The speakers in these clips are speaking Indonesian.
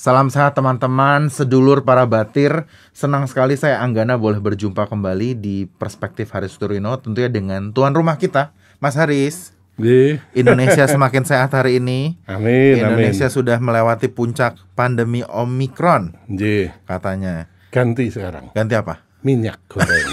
Salam sehat teman-teman, sedulur para batir. Senang sekali saya Anggana boleh berjumpa kembali di Perspektif Haris Turino tentunya dengan tuan rumah kita, Mas Haris. Nggih. Indonesia semakin sehat hari ini. Amin, Indonesia amin. sudah melewati puncak pandemi Omikron Nggih. katanya. Ganti sekarang. Ganti apa? Minyak goreng.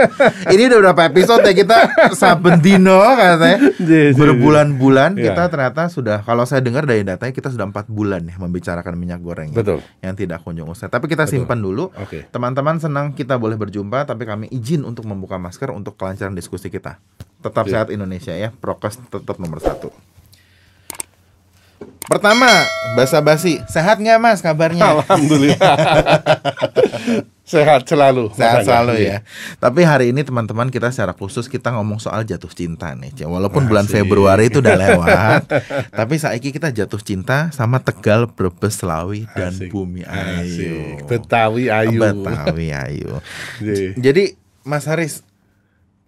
ini udah berapa episode ya kita saben dino katanya Iya, iya, berbulan-bulan iya. kita ternyata sudah kalau saya dengar dari datanya kita sudah empat bulan ya membicarakan minyak goreng ya, Betul. yang tidak kunjung usai tapi kita Betul. simpan dulu teman-teman senang kita boleh berjumpa tapi kami izin untuk membuka masker untuk kelancaran diskusi kita tetap Iya. sehat Indonesia ya prokes tetap nomor satu Pertama, basa-basi. Sehat nggak mas kabarnya? Alhamdulillah. Sehat selalu. Sehat Mas selalu ya. Tapi hari ini teman-teman kita secara khusus kita ngomong soal jatuh cinta nih. Walaupun bulan Asik. Februari itu udah lewat, tapi saiki kita jatuh cinta sama Tegal, Brebes, Selawi dan Asik. Bumi Ayu. Asik. Betawi Ayu. Betawi Ayu. Nggih. Jadi Mas Haris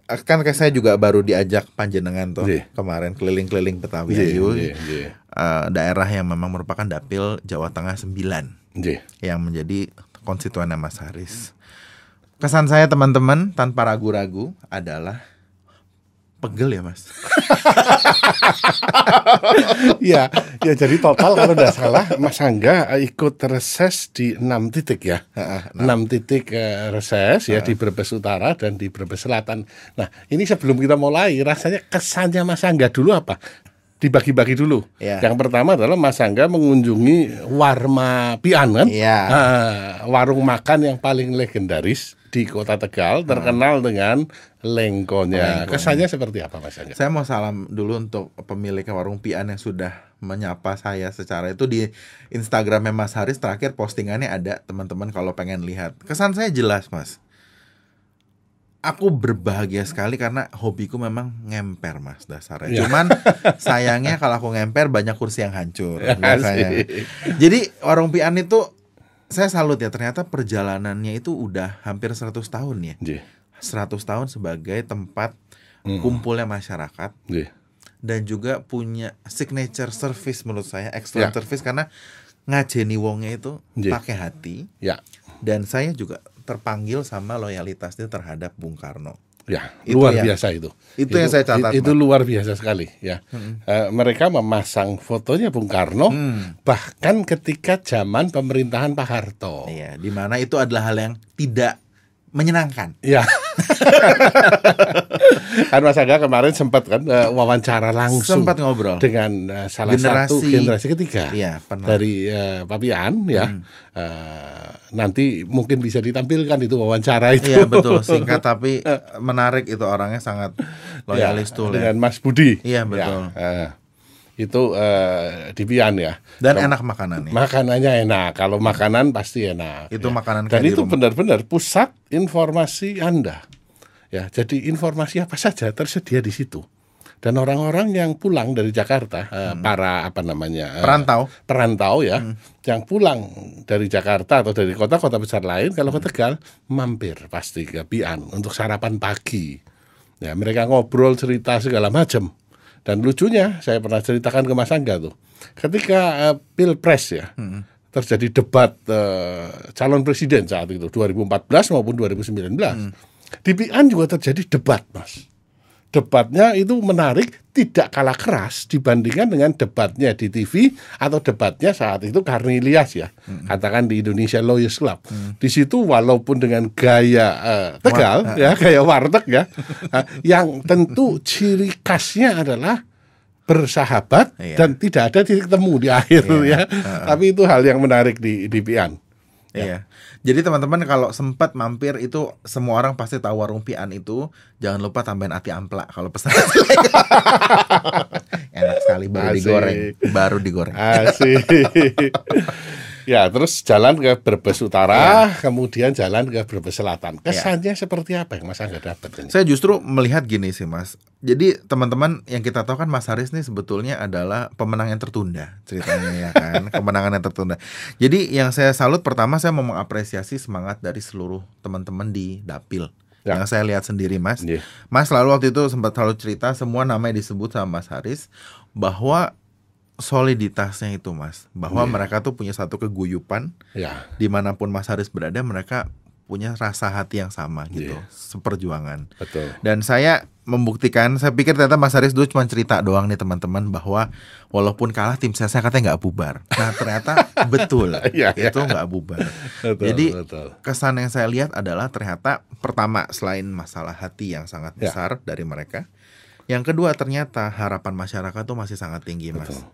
kan kayak saya juga baru diajak panjenengan tuh Nggih. kemarin keliling-keliling Betawi Nggih, Ayu. nggih, nggih. eh, daerah yang memang merupakan dapil Jawa Tengah 9 Nggih. yang menjadi konstituennya Mas Haris. Kesan saya teman-teman tanpa ragu-ragu adalah pegel ya Mas. Ya, ya jadi total kalau tidak salah Mas Angga ikut reses di enam titik ya. enam titik eh, reses ya di Brebes Utara dan di Brebes Selatan. Nah, ini sebelum kita mulai rasanya kesannya Mas Angga dulu apa? Dibagi-bagi dulu. Ya. Yang pertama adalah Mas Angga mengunjungi Warma Pian kan? Iya. Ah, warung makan yang paling legendaris di Kota Tegal terkenal dengan lengkonya. Lengkonya. Kesannya seperti apa Mas Angga? Saya mau salam dulu untuk pemilik warung Pian yang sudah menyapa saya secara itu di Instagramnya Mas Haris terakhir postingannya ada teman-teman kalau pengen lihat. Kesan saya jelas Mas. Aku berbahagia sekali karena hobiku memang ngemper Mas dasarnya. Iya. Cuman sayangnya kalau aku ngemper banyak kursi yang hancur. Asik. Jadi warung Pian itu saya salut ya ternyata perjalanannya itu udah hampir 100 tahun ya. Nggih. 100 tahun sebagai tempat Mm. kumpulnya masyarakat Nggih. dan juga punya signature service menurut saya excellent Ya. service karena ngajeni wongnya itu Nggih. pakai hati Ya. dan saya juga terpanggil sama loyalitasnya terhadap Bung Karno. Ya, Itu luar yang- biasa itu. itu yang saya catat, Itu Pak. luar biasa sekali ya. Eh, mereka memasang fotonya Bung Karno Hmm. bahkan ketika zaman pemerintahan Pak Harto. Iya, di mana itu adalah hal yang tidak menyenangkan. Ya. kan Mas Angga kemarin sempat kan eh, wawancara langsung Sempat ngobrol. dengan eh, salah satu Generasi- generasi ketiga pernah. dari eh, Papian ya. Eh, nanti mungkin bisa ditampilkan itu wawancara itu. Iya betul, singkat tapi menarik itu orangnya sangat loyalis Ya, tuh. dengan Mas Budi. Iya, betul. Ya, eh, itu eh, di Pian ya. Dan Kem- enak makanannya. Makanannya enak. Kalau makanan pasti enak. Itu ya. makanan Dan itu benar-benar pusat informasi Anda. Ya, jadi informasi apa saja tersedia di situ. Dan orang-orang yang pulang dari Jakarta, eh, para apa namanya eh, Hmm. Perantau. Hmm. perantau ya, yang pulang dari Jakarta atau dari kota-kota besar lain, kalau Hmm. ke Tegal mampir pasti ke Pian untuk sarapan pagi. Ya, mereka ngobrol cerita segala macam. Dan lucunya saya pernah ceritakan ke Mas Angga tuh. Ketika eh, Pilpres ya, Hmm. terjadi debat eh, calon presiden saat itu 2014 maupun 2019. Di Pian juga terjadi debat, Mas. Debatnya itu menarik, tidak kalah keras dibandingkan dengan debatnya di TV atau debatnya saat itu Karni Ilyas ya, katakan di Indonesia Lawyers Club. Di situ walaupun dengan gaya eh, Tegal ya, gaya warteg ya, eh, yang tentu ciri khasnya adalah bersahabat Iya. dan tidak ada titik temu di akhir ya. Tapi itu hal yang menarik di di Pian. Iya. Jadi teman-teman kalau sempat mampir itu semua orang pasti tahu warung Pian itu jangan lupa tambahin ati ampla kalau pesan. Enak sekali baru Asik. digoreng, baru digoreng. Asik. ya, terus jalan ke Brebes Utara, kemudian jalan ke Brebes Selatan. Kesannya seperti apa yang Mas Angga dapat? ini? Saya justru melihat gini sih Mas. Jadi teman-teman yang kita tahu kan Mas Haris nih sebetulnya adalah pemenang yang tertunda ceritanya ya kan, kemenangan yang tertunda. Jadi yang saya salut pertama saya mau mengapresiasi semangat dari seluruh teman-teman di Dapil. Ya. Yang saya lihat sendiri Mas. Iya. Mas lalu waktu itu sempat selalu cerita semua namanya disebut sama Mas Haris bahwa soliditasnya itu mas bahwa Iya. mereka tuh punya satu keguyupan Ya, di mana pun Mas Haris berada mereka punya rasa hati yang sama gitu Iya. seperjuangan betul. dan saya membuktikan saya pikir ternyata Mas Haris dulu cuma cerita doang nih teman-teman bahwa walaupun kalah tim saya katanya nggak bubar nah ternyata betul Iya, iya. itu nggak bubar betul Jadi, betul. kesan yang saya lihat adalah ternyata pertama selain masalah hati yang sangat Ya. besar dari mereka, yang kedua ternyata harapan masyarakat tuh masih sangat tinggi mas. Betul.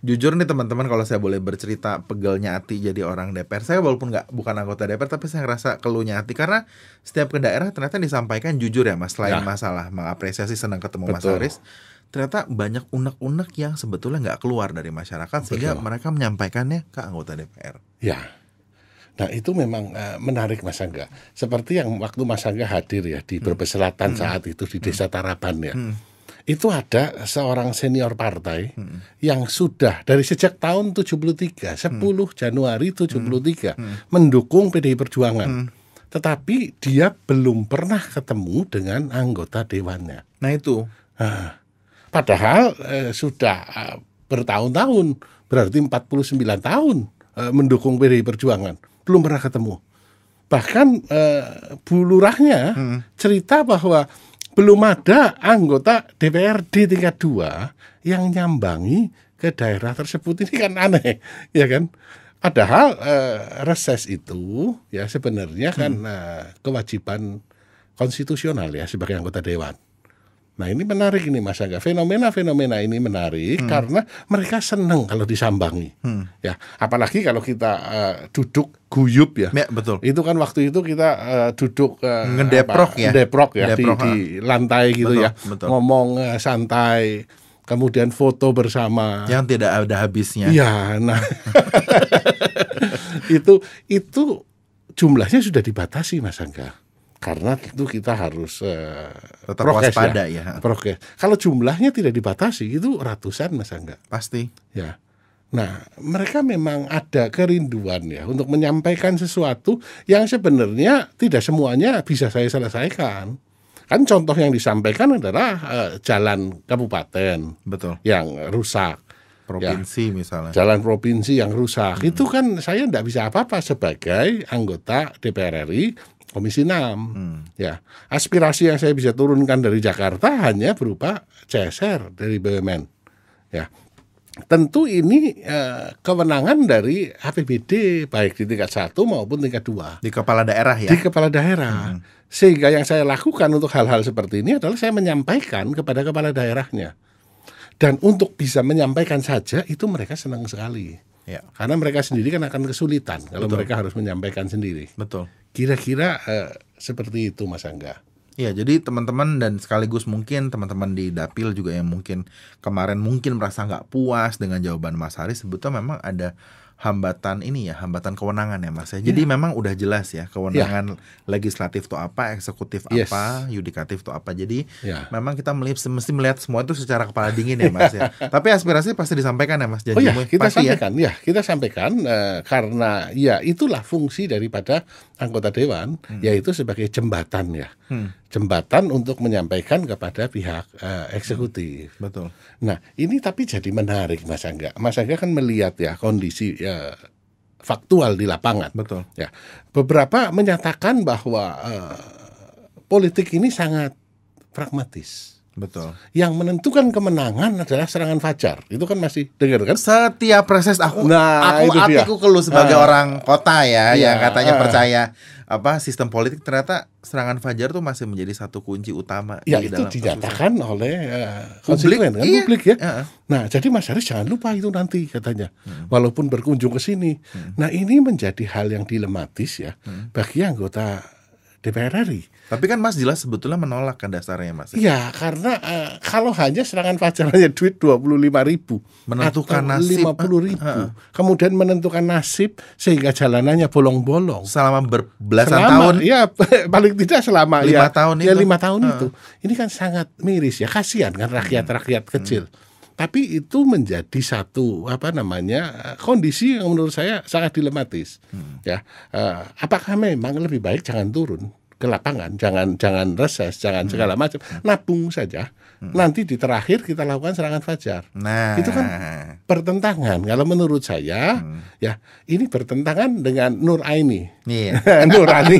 Jujur nih teman-teman kalau saya boleh bercerita pegelnya hati jadi orang DPR, saya walaupun nggak bukan anggota DPR tapi saya ngerasa keluhnya hati karena setiap ke daerah ternyata disampaikan jujur ya mas selain Ya. masalah mengapresiasi senang ketemu Mas Betul. Haris ternyata banyak unek-unek yang sebetulnya nggak keluar dari masyarakat sehingga Betul. mereka menyampaikannya ke anggota DPR. Ya. Nah itu memang eh, menarik Mas Angga. Seperti yang waktu Mas Angga hadir ya di Brebes Selatan saat itu di Desa Taraban ya. Itu ada seorang senior partai yang sudah dari sejak tahun 73, 10 Januari 73 mendukung PDI Perjuangan. Tetapi dia belum pernah ketemu dengan anggota dewannya. Nah itu Nah, padahal eh, sudah eh, bertahun-tahun, berarti 49 tahun eh, mendukung PDI Perjuangan, belum pernah ketemu. Bahkan eh, Bu Lurahnya cerita bahwa belum ada anggota DPRD tingkat dua yang nyambangi ke daerah tersebut ini kan aneh, ya kan? Padahal eh, reses itu ya sebenarnya kan eh, kewajiban konstitusional ya sebagai anggota dewan. Nah ini menarik ini Mas Angga. Fenomena-fenomena ini menarik karena mereka senang kalau disambangi. Ya, apalagi kalau kita eh, duduk guyup ya. ya betul. Itu kan waktu itu kita eh, duduk eh, Ngedeprok apa, ya. ngedeprok ya di, Ngedeprok, di lantai gitu Betul, ya. betul. Ngomong eh, santai, kemudian foto bersama. Yang tidak ada habisnya. Iya, nah itu itu jumlahnya sudah dibatasi Mas Angga. Karena tentu kita harus eh, Tetap prokes waspada ya. ya. Prokes. Kalau jumlahnya tidak dibatasi itu ratusan Mas Angga. Pasti. Ya. Nah, mereka memang ada kerinduan ya untuk menyampaikan sesuatu yang sebenarnya tidak semuanya bisa saya selesaikan. Kan contoh yang disampaikan adalah eh, jalan kabupaten Betul. yang rusak Provinsi misalnya. jalan provinsi yang rusak itu kan saya tidak bisa apa-apa sebagai anggota DPR RI Komisi 6 ya aspirasi yang saya bisa turunkan dari Jakarta hanya berupa CSR dari BUMN ya tentu ini eh, kewenangan dari APBD baik di tingkat satu maupun tingkat dua Di kepala daerah ya. di kepala daerah. Sehingga yang saya lakukan untuk hal-hal seperti ini adalah saya menyampaikan kepada kepala daerahnya. Dan untuk bisa menyampaikan saja itu mereka senang sekali. Ya, Karena mereka sendiri kan akan kesulitan kalau mereka harus menyampaikan sendiri. betul. Kira-kira eh, seperti itu Mas Angga. Iya, jadi teman-teman dan sekaligus mungkin teman-teman di Dapil juga yang mungkin kemarin mungkin merasa nggak puas dengan jawaban Mas Haris, sebetulnya memang ada hambatan ini ya, hambatan kewenangan ya Mas ya. Jadi memang udah jelas ya kewenangan legislatif itu apa, eksekutif Yes. apa, yudikatif itu apa. Jadi Ya. memang kita melihat mesti melihat semua itu secara kepala dingin ya Mas ya. Tapi aspirasi pasti disampaikan ya Mas Oh ya, kita pasti ya. sampaikan ya, kita sampaikan eh, karena ya itulah fungsi daripada anggota dewan yaitu sebagai jembatan ya. Jembatan untuk menyampaikan kepada pihak eh, eksekutif. Betul. Nah, ini tapi jadi menarik Mas Angga. Mas Angga kan melihat ya kondisi ya, faktual di lapangan. Betul. Ya, beberapa menyatakan bahwa eh, politik ini sangat pragmatis. Betul. Yang menentukan kemenangan adalah serangan fajar. Itu kan masih dengar kan? Setiap proses aku Nah, aku itu dia. keluh sebagai Ah. orang kota ya Iya, yang katanya ah. percaya apa sistem politik ternyata serangan fajar tuh masih menjadi satu kunci utama Ya di itu dalam dinyatakan oleh eh, Publik, kan iya. publik ya. Heeh. Nah, jadi Mas Haris jangan lupa itu nanti katanya. Hmm. Walaupun berkunjung ke sini. Nah, ini menjadi hal yang dilematis ya Hmm. bagi anggota DPR RI. Tapi kan Mas jelas sebetulnya menolak kan dasarnya Mas. Iya, karena eh, kalau hanya serangan fajar hanya duit 25 ribu Menentukan nasib. 50 ribu, Heeh. kemudian menentukan nasib sehingga jalanannya bolong-bolong. Selama berbelasan selama, tahun ya paling tidak selama Lima ya, tahun ya itu. lima tahun Heeh. itu ini kan sangat miris ya kasihan kan rakyat rakyat Hmm. kecil tapi itu menjadi satu apa namanya kondisi yang menurut saya sangat dilematis Hmm. ya Eh, apakah memang lebih baik jangan turun ke lapangan, jangan jangan reses, jangan Hmm. segala macam, nabung saja. Nanti di terakhir kita lakukan serangan fajar. Nah, Itu kan bertentangan. Kalau menurut saya, Hmm. ya ini bertentangan dengan Nur Aini. iya. Nurani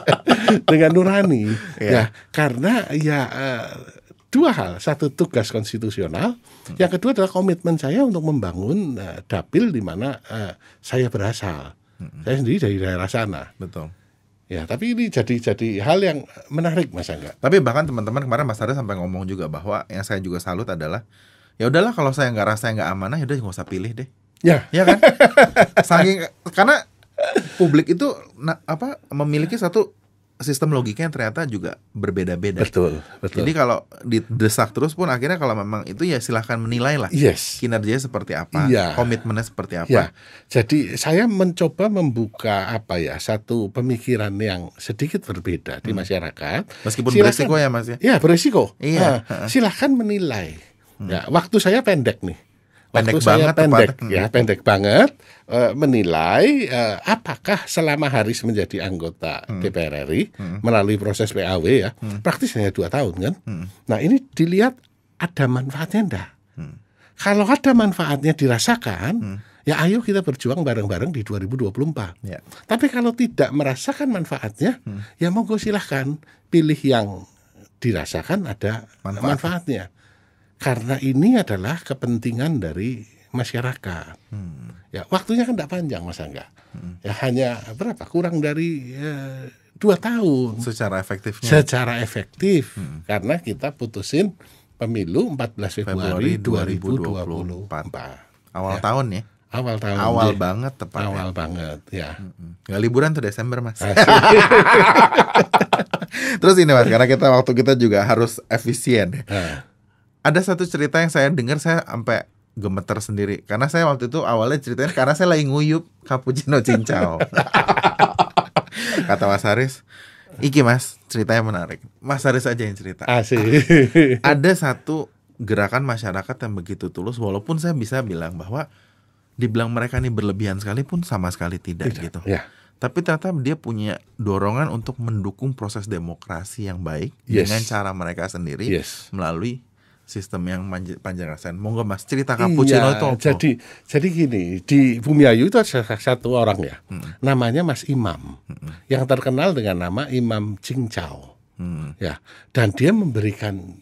dengan Nurani Iya. ya karena ya eh, dua hal. Satu tugas konstitusional. Yang kedua adalah komitmen saya untuk membangun eh, dapil di mana eh, saya berasal. Saya sendiri dari daerah sana. Betul. ya tapi ini jadi jadi hal yang menarik mas Angga. Tapi bahkan teman-teman kemarin Mas Haris sampai ngomong juga bahwa yang saya juga salut adalah ya udahlah kalau saya nggak rasa nggak amanah ya udah nggak usah pilih deh. ya. Ya kan? Saking karena publik itu apa memiliki satu sistem logika yang ternyata juga berbeda-beda. betul betul Jadi kalau didesak terus pun akhirnya kalau memang itu ya silahkan menilai lah yes kinerjanya seperti apa, Iya. komitmennya seperti apa. Ya, jadi saya mencoba membuka apa ya satu pemikiran yang sedikit berbeda di masyarakat. Meskipun Silakan. beresiko ya Mas ya. Ya beresiko. Iya. Nah, silahkan menilai. Ya, waktu saya pendek nih. Pendek Waktu saya banget pendek, tepatnya. ya pendek banget eh, menilai eh, apakah selama Haris menjadi anggota Hmm. DPR RI melalui proses PAW ya, praktis hanya dua tahun kan. Hmm. Nah ini dilihat ada manfaatnya enggak? Kalau ada manfaatnya dirasakan, ya ayo kita berjuang bareng-bareng di 2024. Ya. Tapi kalau tidak merasakan manfaatnya, ya monggo silahkan pilih yang dirasakan ada Manfaat. manfaatnya. Karena ini adalah kepentingan dari masyarakat. Ya waktunya kan tidak panjang mas Angga. Ya hanya berapa? Kurang dari eh, dua tahun Secara efektifnya secara efektif karena kita putusin pemilu 14 Februari, Februari 2024. awal Ya. tahun ya. Awal tahun. Awal Iya. banget tepat. Awal banget ya. Nggak liburan tuh Desember mas. Terus ini mas, karena kita waktu kita juga harus efisien. ya. Ada satu cerita yang saya dengar saya sampai gemeter sendiri. Karena saya waktu itu awalnya ceritanya karena saya lagi nguyup cappuccino cincau. Kata Mas Haris, Iki mas, ceritanya menarik. Mas Haris aja yang cerita. asik. Ada satu gerakan masyarakat yang begitu tulus, walaupun saya bisa bilang bahwa dibilang mereka ini berlebihan sekalipun sama sekali tidak, gitu. ya. Tapi ternyata dia punya dorongan untuk mendukung proses demokrasi yang baik Yes. dengan cara mereka sendiri Yes. melalui sistem yang panjang rasain. Monggo Mas cerita cappuccino Iya, itu apa? jadi jadi gini di Bumi Ayu itu ada satu orang ya, namanya Mas Imam, yang terkenal dengan nama Imam Cincau, Hmm. ya, dan dia memberikan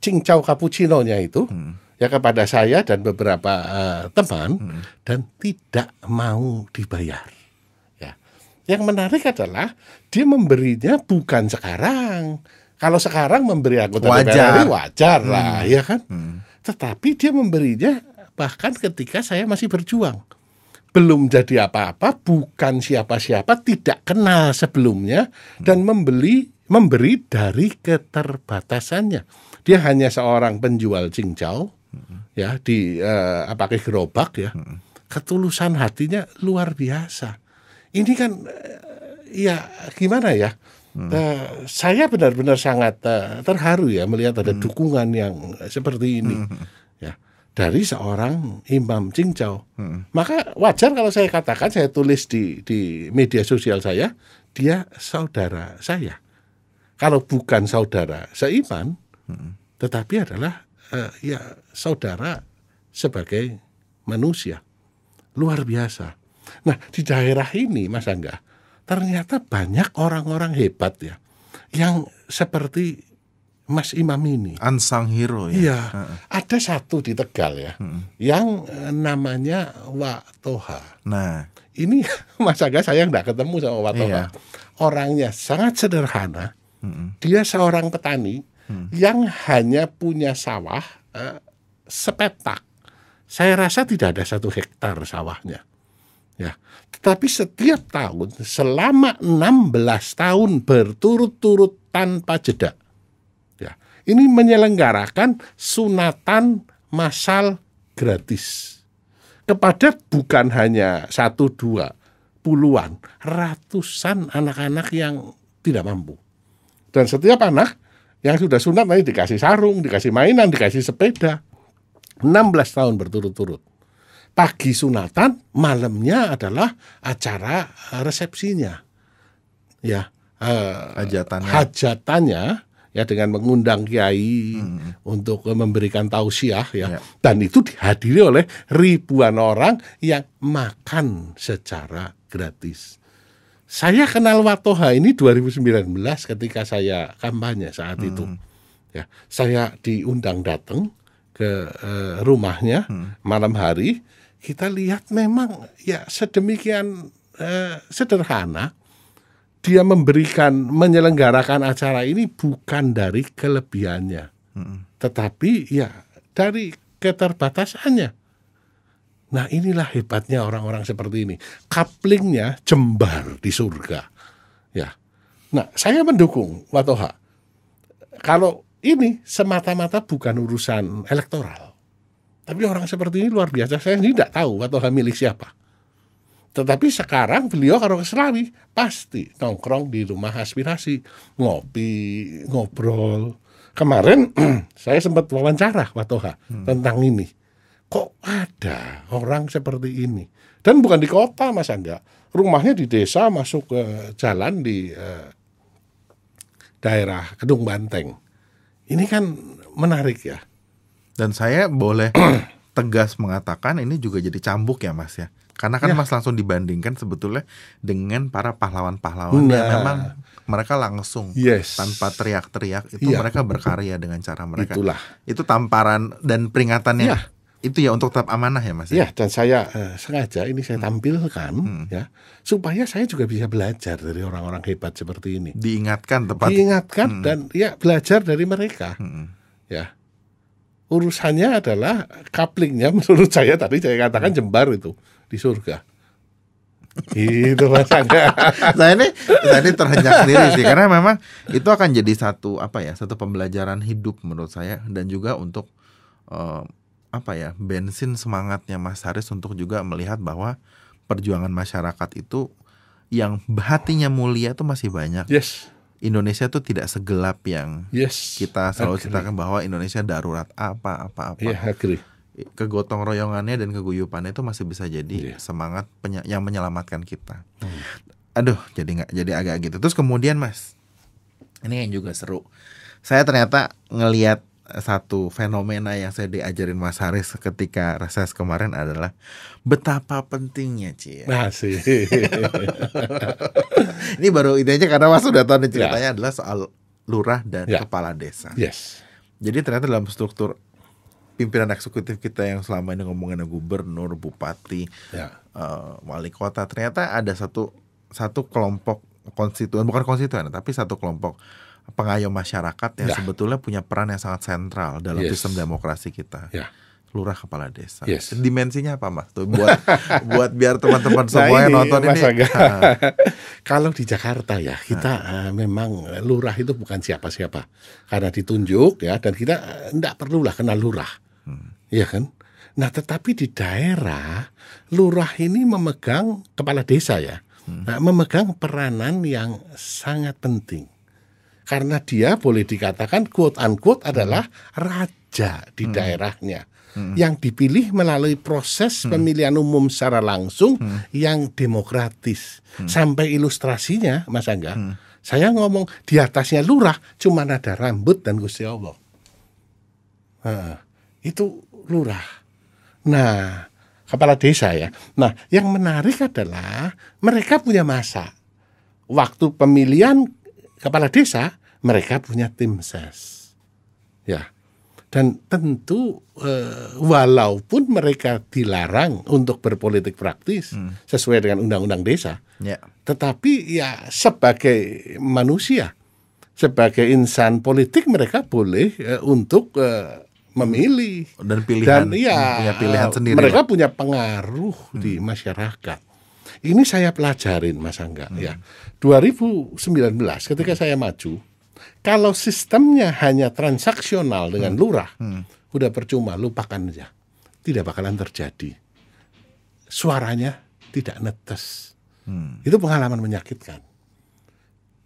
Cincau cappuccino-nya itu ya kepada saya dan beberapa eh, teman dan tidak mau dibayar. Ya, yang menarik adalah dia memberinya bukan sekarang. Kalau sekarang memberi anggota Wajar. DPR RI wajar lah, ya kan? Hmm. Tetapi dia memberinya bahkan ketika saya masih berjuang. Belum jadi apa-apa, bukan siapa-siapa, tidak kenal sebelumnya dan membeli memberi dari keterbatasannya. Dia hanya seorang penjual cincau ya di eh, pakai gerobak ya. Ketulusan hatinya luar biasa. Ini kan eh, ya gimana ya? Eh, saya benar-benar sangat eh, terharu ya melihat ada dukungan yang seperti ini. Ya dari seorang imam cincau. Maka wajar kalau saya katakan saya tulis di di media sosial saya dia saudara saya. Kalau bukan saudara seiman, tetapi adalah eh, ya saudara sebagai manusia. Luar biasa. Nah di daerah ini Mas Angga ternyata banyak orang-orang hebat ya yang seperti Mas Imam ini. Unsung hero ya. Iya, ada satu di Tegal ya, yang eh, namanya Watoha. Nah, Ini Mas Angga saya nggak ketemu sama Watoha. Iya. Orangnya sangat sederhana. Dia seorang petani yang hanya punya sawah eh, sepetak. Saya rasa tidak ada satu hektar sawahnya. Ya, tetapi setiap tahun selama 16 tahun berturut-turut tanpa jeda. Ya, ini menyelenggarakan sunatan massal gratis. Kepada bukan hanya satu dua puluhan ratusan anak-anak yang tidak mampu. Dan setiap anak yang sudah sunat nanti dikasih sarung dikasih mainan dikasih sepeda. 16 tahun berturut-turut pagi sunatan malamnya adalah acara resepsinya ya eh, Hajatannya. hajatannya ya dengan mengundang kiai untuk memberikan tausiah ya Ya. dan itu dihadiri oleh ribuan orang yang makan secara gratis. Saya kenal Watoha ini 2019 ketika saya kampanye saat itu. Ya, saya diundang datang ke eh, rumahnya malam hari. Kita lihat memang ya sedemikian eh, sederhana dia memberikan menyelenggarakan acara ini bukan dari kelebihannya, tetapi ya dari keterbatasannya. Nah inilah hebatnya orang-orang seperti ini. Kaplingnya jembar di surga. Ya. Nah saya mendukung Watoha. Kalau ini semata-mata bukan urusan elektoral. Tapi orang seperti ini luar biasa. Saya tidak tahu Watoha milik siapa. Tetapi sekarang beliau kalau ke Selawi pasti nongkrong di rumah aspirasi, ngopi, ngobrol. Kemarin saya sempat wawancara Watoha tentang ini. Kok ada orang seperti ini? Dan bukan di kota Mas Angga. Rumahnya di desa masuk ke jalan di eh, daerah Kedung Banteng. Ini kan menarik ya. Dan saya boleh tegas mengatakan ini juga jadi cambuk ya Mas ya. Karena kan Ya. Mas langsung dibandingkan sebetulnya dengan para pahlawan-pahlawan yang Nah. memang mereka langsung Yes. tanpa teriak-teriak itu Iya. mereka berkarya dengan cara mereka. Itulah. Itu tamparan dan peringatannya. Iya. Itu ya untuk tetap amanah ya Mas. ya? Ya, dan saya eh, sengaja ini saya tampilkan ya, supaya saya juga bisa belajar dari orang-orang hebat seperti ini. Diingatkan tepat. Diingatkan dan ya belajar dari mereka. Hmm. Ya. Urusannya adalah kaplingnya menurut saya tadi saya katakan jembar itu di surga. itu masanya. saya ini saya ini terhenyak sendiri sih karena memang itu akan jadi satu apa ya satu pembelajaran hidup menurut saya dan juga untuk eh, apa ya bensin semangatnya Mas Haris untuk juga melihat bahwa perjuangan masyarakat itu yang hatinya mulia itu masih banyak Yes. Indonesia tuh tidak segelap yang Yes. kita selalu Agree. ceritakan bahwa Indonesia darurat apa apa apa Iya, agree. kegotong royongannya dan keguyupannya itu masih bisa jadi. Hmm. semangat yang menyelamatkan kita. Aduh, jadi nggak jadi agak gitu. Terus kemudian Mas, ini yang juga seru. Saya ternyata ngelihat satu fenomena yang saya diajarin Mas Haris ketika reses kemarin adalah betapa pentingnya Cie. Nah, sih. Ini baru aja karena Mas sudah tahu nih Ya. ceritanya adalah soal lurah dan Ya. kepala desa. yes. Jadi ternyata dalam struktur pimpinan eksekutif kita yang selama ini ngomongin gubernur, bupati, Ya. eh, wali kota, ternyata ada satu satu kelompok konstituen bukan konstituen tapi satu kelompok pengayom masyarakat yang Ya. sebetulnya punya peran yang sangat sentral dalam Yes. sistem demokrasi kita. Ya. Lurah kepala desa. Yes. Dimensinya apa mas? Tuh buat buat biar teman-teman Nah, semuanya ini, nonton Mas ini. Angga. ah, Kalau di Jakarta ya kita eh, memang eh, lurah itu bukan siapa-siapa karena ditunjuk ya dan kita tidak perlulah kenal lurah, Iya kan? Nah tetapi di daerah lurah ini memegang kepala desa ya, nah, memegang peranan yang sangat penting karena dia boleh dikatakan quote unquote adalah raja di daerahnya. Yang dipilih melalui proses pemilihan umum secara langsung yang demokratis. Sampai ilustrasinya, Mas Angga, saya ngomong di atasnya lurah, cuma ada rambut dan Gusti Allah. Nah, itu lurah. Nah, kepala desa ya. Nah, yang menarik adalah mereka punya masa. Waktu pemilihan kepala desa, mereka punya tim ses. Ya. Dan tentu eh, walaupun mereka dilarang untuk berpolitik praktis sesuai dengan undang-undang desa, ya. tetapi ya sebagai manusia, sebagai insan politik mereka boleh eh, untuk eh, memilih Dan pilihan dan iya punya pilihan sendiri. mereka punya pengaruh di masyarakat. Ini saya pelajarin Mas Angga ya. 2019 ketika saya maju, kalau sistemnya hanya transaksional dengan lurah, udah percuma lupakan aja. Tidak bakalan terjadi. Suaranya tidak netes. Itu pengalaman menyakitkan.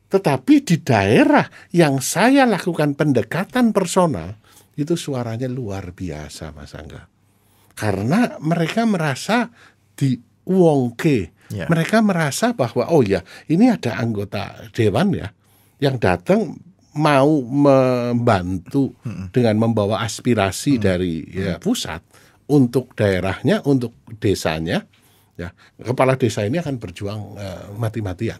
Tetapi di daerah yang saya lakukan pendekatan personal, itu suaranya luar biasa Mas Angga. Karena mereka merasa diwongke, Ya. Mereka merasa bahwa oh ya ini ada anggota dewan ya yang datang mau membantu dengan membawa aspirasi dari ya, pusat untuk daerahnya, untuk desanya. Ya, kepala desa ini akan berjuang eh, mati-matian.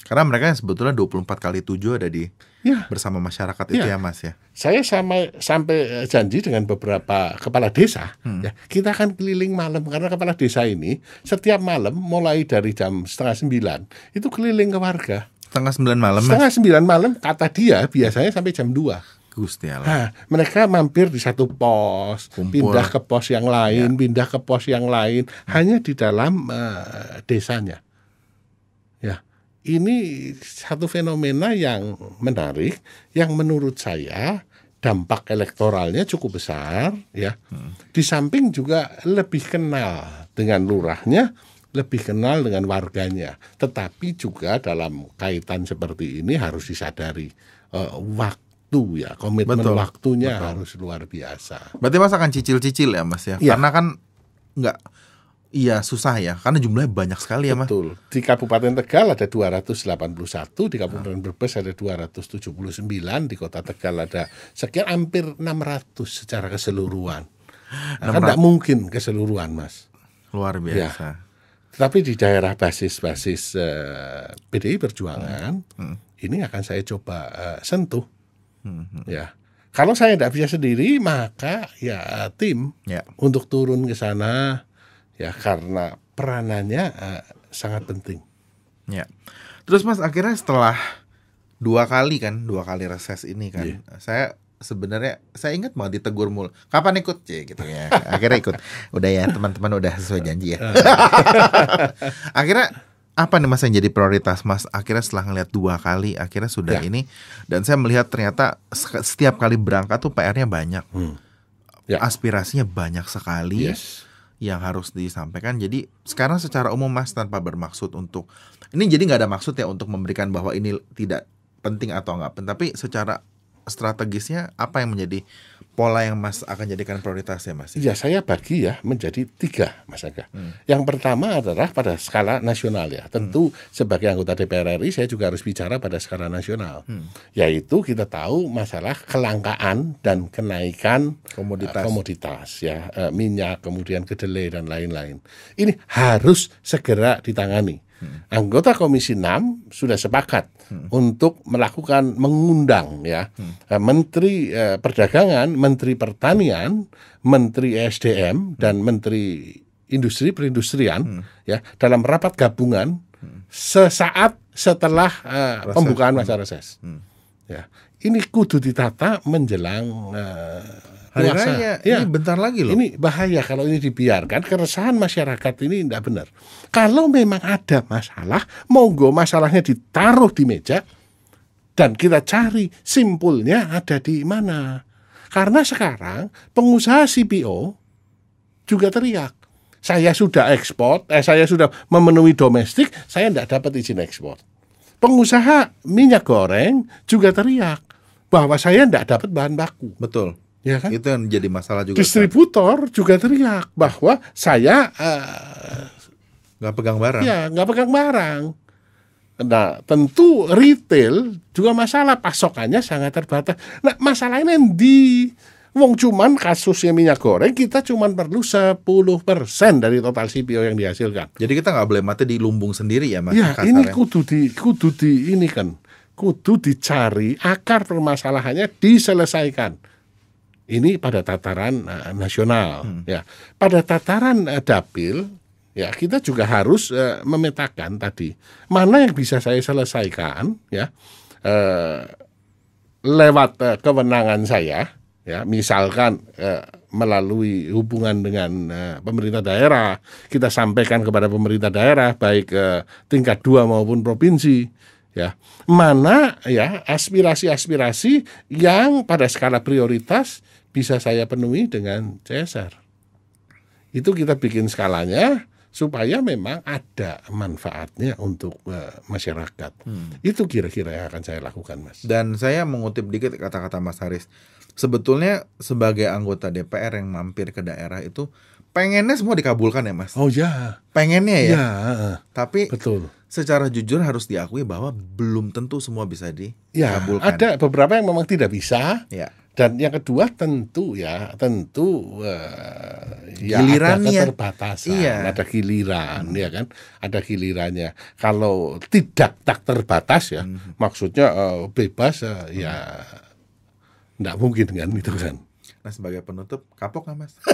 Karena mereka yang sebetulnya 24 kali 7 ada di Ya, bersama masyarakat itu Ya. ya Mas ya. saya sampai sampai eh, janji dengan beberapa kepala desa ya kita akan keliling malam karena kepala desa ini setiap malam mulai dari jam setengah sembilan itu keliling ke warga Setengah sembilan malam Mas. setengah sembilan malam kata dia biasanya sampai jam 2 Gusti Allah. Nah, mereka mampir di satu pos, Kumpul. pindah ke pos yang lain, pindah ke pos yang lain, hanya di dalam eh, desanya. Ya, ini satu fenomena yang menarik, yang menurut saya dampak elektoralnya cukup besar, ya. Di samping juga lebih kenal dengan lurahnya, lebih kenal dengan warganya. Tetapi juga dalam kaitan seperti ini harus disadari eh, waktu ya, komitmen Betul, waktunya betul. harus luar biasa. Berarti Mas akan cicil-cicil ya Mas ya. Iya. Karena kan nggak iya susah ya karena jumlahnya banyak sekali ya Mas. Betul. Di Kabupaten Tegal ada 281, di Kabupaten Brebes ada 279, di Kota Tegal ada sekian hampir 600 secara keseluruhan. Nah, kan 600. tidak mungkin keseluruhan, Mas. Luar biasa. Tapi di daerah basis-basis eh, PDI Perjuangan ini akan saya coba eh, sentuh. Ya, kalau saya tidak bisa sendiri maka ya tim Ya. untuk turun ke sana ya karena peranannya eh, sangat penting. Ya. Terus Mas akhirnya setelah dua kali kan, dua kali reses ini kan, Iya. saya sebenarnya saya ingat banget ditegur mul. Kapan ikut? Cie, gitu ya. Akhirnya ikut. Udah ya teman-teman udah sesuai janji ya. akhirnya apa nih Mas yang jadi prioritas Mas? Akhirnya setelah ngeliat dua kali, akhirnya sudah Ya. ini dan saya melihat ternyata se- setiap kali berangkat tuh PR-nya banyak. Ya. Aspirasinya banyak sekali Yes. yang harus disampaikan. Jadi sekarang secara umum Mas tanpa bermaksud untuk ini jadi nggak ada maksud ya untuk memberikan bahwa ini tidak penting atau nggak penting, tapi secara strategisnya apa yang menjadi pola yang Mas akan jadikan prioritas ya Mas? Ya saya bagi ya menjadi tiga Mas Aga. Yang pertama adalah pada skala nasional ya. Tentu sebagai anggota DPR RI saya juga harus bicara pada skala nasional. Yaitu kita tahu masalah kelangkaan dan kenaikan Komoditas. eh, komoditas ya Eh, minyak kemudian kedelai dan lain-lain. Ini harus segera ditangani. Anggota Komisi 6 sudah sepakat untuk melakukan mengundang ya. Eh, Menteri eh, Perdagangan, Menteri Pertanian, Menteri SDM dan Menteri Industri Perindustrian ya dalam rapat gabungan sesaat setelah eh, pembukaan masa reses. Ya, ini kudu ditata menjelang eh, Hari puasa. raya Ya. ini bentar lagi loh. Ini bahaya kalau ini dibiarkan keresahan masyarakat ini tidak benar. Kalau memang ada masalah, monggo masalahnya ditaruh di meja dan kita cari simpulnya ada di mana. Karena sekarang pengusaha CPO juga teriak. Saya sudah ekspor, eh, saya sudah memenuhi domestik, saya tidak dapat izin ekspor. Pengusaha minyak goreng juga teriak bahwa saya tidak dapat bahan baku. Betul. Ya kan? Itu yang jadi masalah juga. Distributor juga teriak bahwa saya eh, nggak pegang barang. ya nggak pegang barang. Nah, tentu retail juga masalah pasokannya sangat terbatas. Nah, masalahnya di Wong cuman kasusnya minyak goreng kita cuman perlu 10% dari total CPO yang dihasilkan. Jadi kita nggak boleh mati di lumbung sendiri ya Mas. Ya, kasarnya. ini kudu di kudu di ini kan. Kudu dicari akar permasalahannya diselesaikan. Ini pada tataran eh, nasional ya. Pada tataran eh, dapil ya kita juga harus eh, memetakan tadi mana yang bisa saya selesaikan ya eh, lewat eh, kewenangan saya ya. Misalkan eh, melalui hubungan dengan eh, pemerintah daerah kita sampaikan kepada pemerintah daerah baik eh, tingkat dua maupun provinsi ya. Mana ya aspirasi-aspirasi yang pada skala prioritas bisa saya penuhi dengan CSR itu kita bikin skalanya supaya memang ada manfaatnya untuk eh, masyarakat itu kira-kira yang akan saya lakukan mas Dan saya mengutip dikit kata-kata Mas Haris. Sebetulnya sebagai anggota DPR yang mampir ke daerah itu pengennya semua dikabulkan ya mas. Oh ya, Pengennya ya. ya, Tapi betul. secara jujur harus diakui bahwa belum tentu semua bisa Ya, dikabulkan. ada beberapa yang memang tidak bisa. Ya. Dan yang kedua tentu ya, tentu eh, ya Gilirannya. ada keterbatasan, Iya. ada giliran ya kan, ada gilirannya. Kalau tidak tak terbatas ya, Hmm. maksudnya eh, bebas eh, ya nggak mungkin kan itu kan. Nah sebagai penutup kapok nggak mas?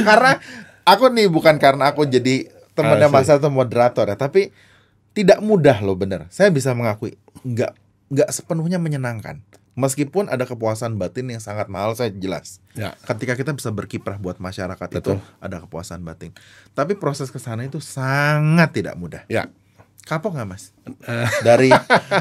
karena aku nih bukan karena aku jadi temannya Asik. Mas atau moderator ya, tapi tidak mudah loh bener. Saya bisa mengakui nggak nggak sepenuhnya menyenangkan. Meskipun ada kepuasan batin yang sangat mahal, saya jelas. Ya. Ketika kita bisa berkiprah buat masyarakat itu Betul. ada kepuasan batin. Tapi proses ke sana itu sangat tidak mudah. Ya, Kapok nggak mas? Dari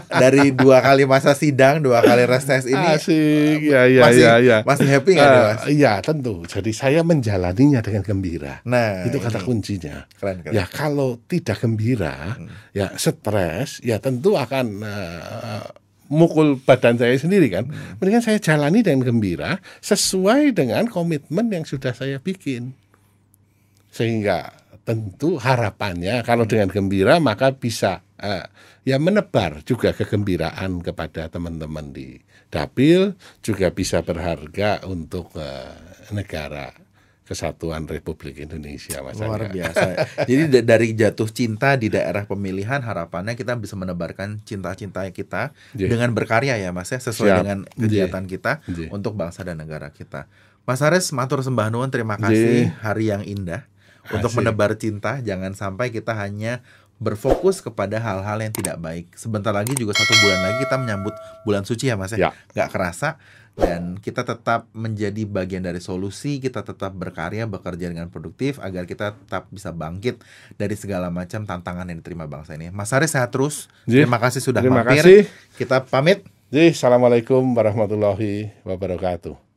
dari dua kali masa sidang, dua kali reses ini asik, ya ya masih ya ya. masih happy nggak nih Eh, mas? Iya tentu. Jadi saya menjalaninya dengan gembira. Nah itu kata ini. kuncinya. Keren, keren. Ya kalau tidak gembira, ya stres, ya tentu akan eh, mukul badan saya sendiri kan. Mendingan saya jalani dengan gembira sesuai dengan komitmen yang sudah saya bikin. Sehingga tentu harapannya kalau dengan gembira maka bisa eh, ya menebar juga kegembiraan kepada teman-teman di dapil juga bisa berharga untuk eh, negara kesatuan Republik Indonesia Mas Luar Angga. biasa. Jadi da- dari jatuh cinta di daerah pemilihan harapannya kita bisa menebarkan cinta-cinta kita Iya. dengan berkarya ya Mas ya sesuai Siap. dengan kegiatan kita Iya. untuk bangsa dan negara kita. Mas Haris matur sembah nuwun terima kasih Iya. hari yang indah untuk Asik. menebar cinta jangan sampai kita hanya berfokus kepada hal-hal yang tidak baik. Sebentar lagi juga satu bulan lagi kita menyambut bulan suci ya Mas ya. Ya. Nggak kerasa dan kita tetap menjadi bagian dari solusi, kita tetap berkarya, bekerja dengan produktif agar kita tetap bisa bangkit dari segala macam tantangan yang diterima bangsa ini. Mas Haris sehat terus. Iya. Terima kasih sudah Terima mampir. kasih. Kita pamit. Jadi, Assalamualaikum warahmatullahi wabarakatuh.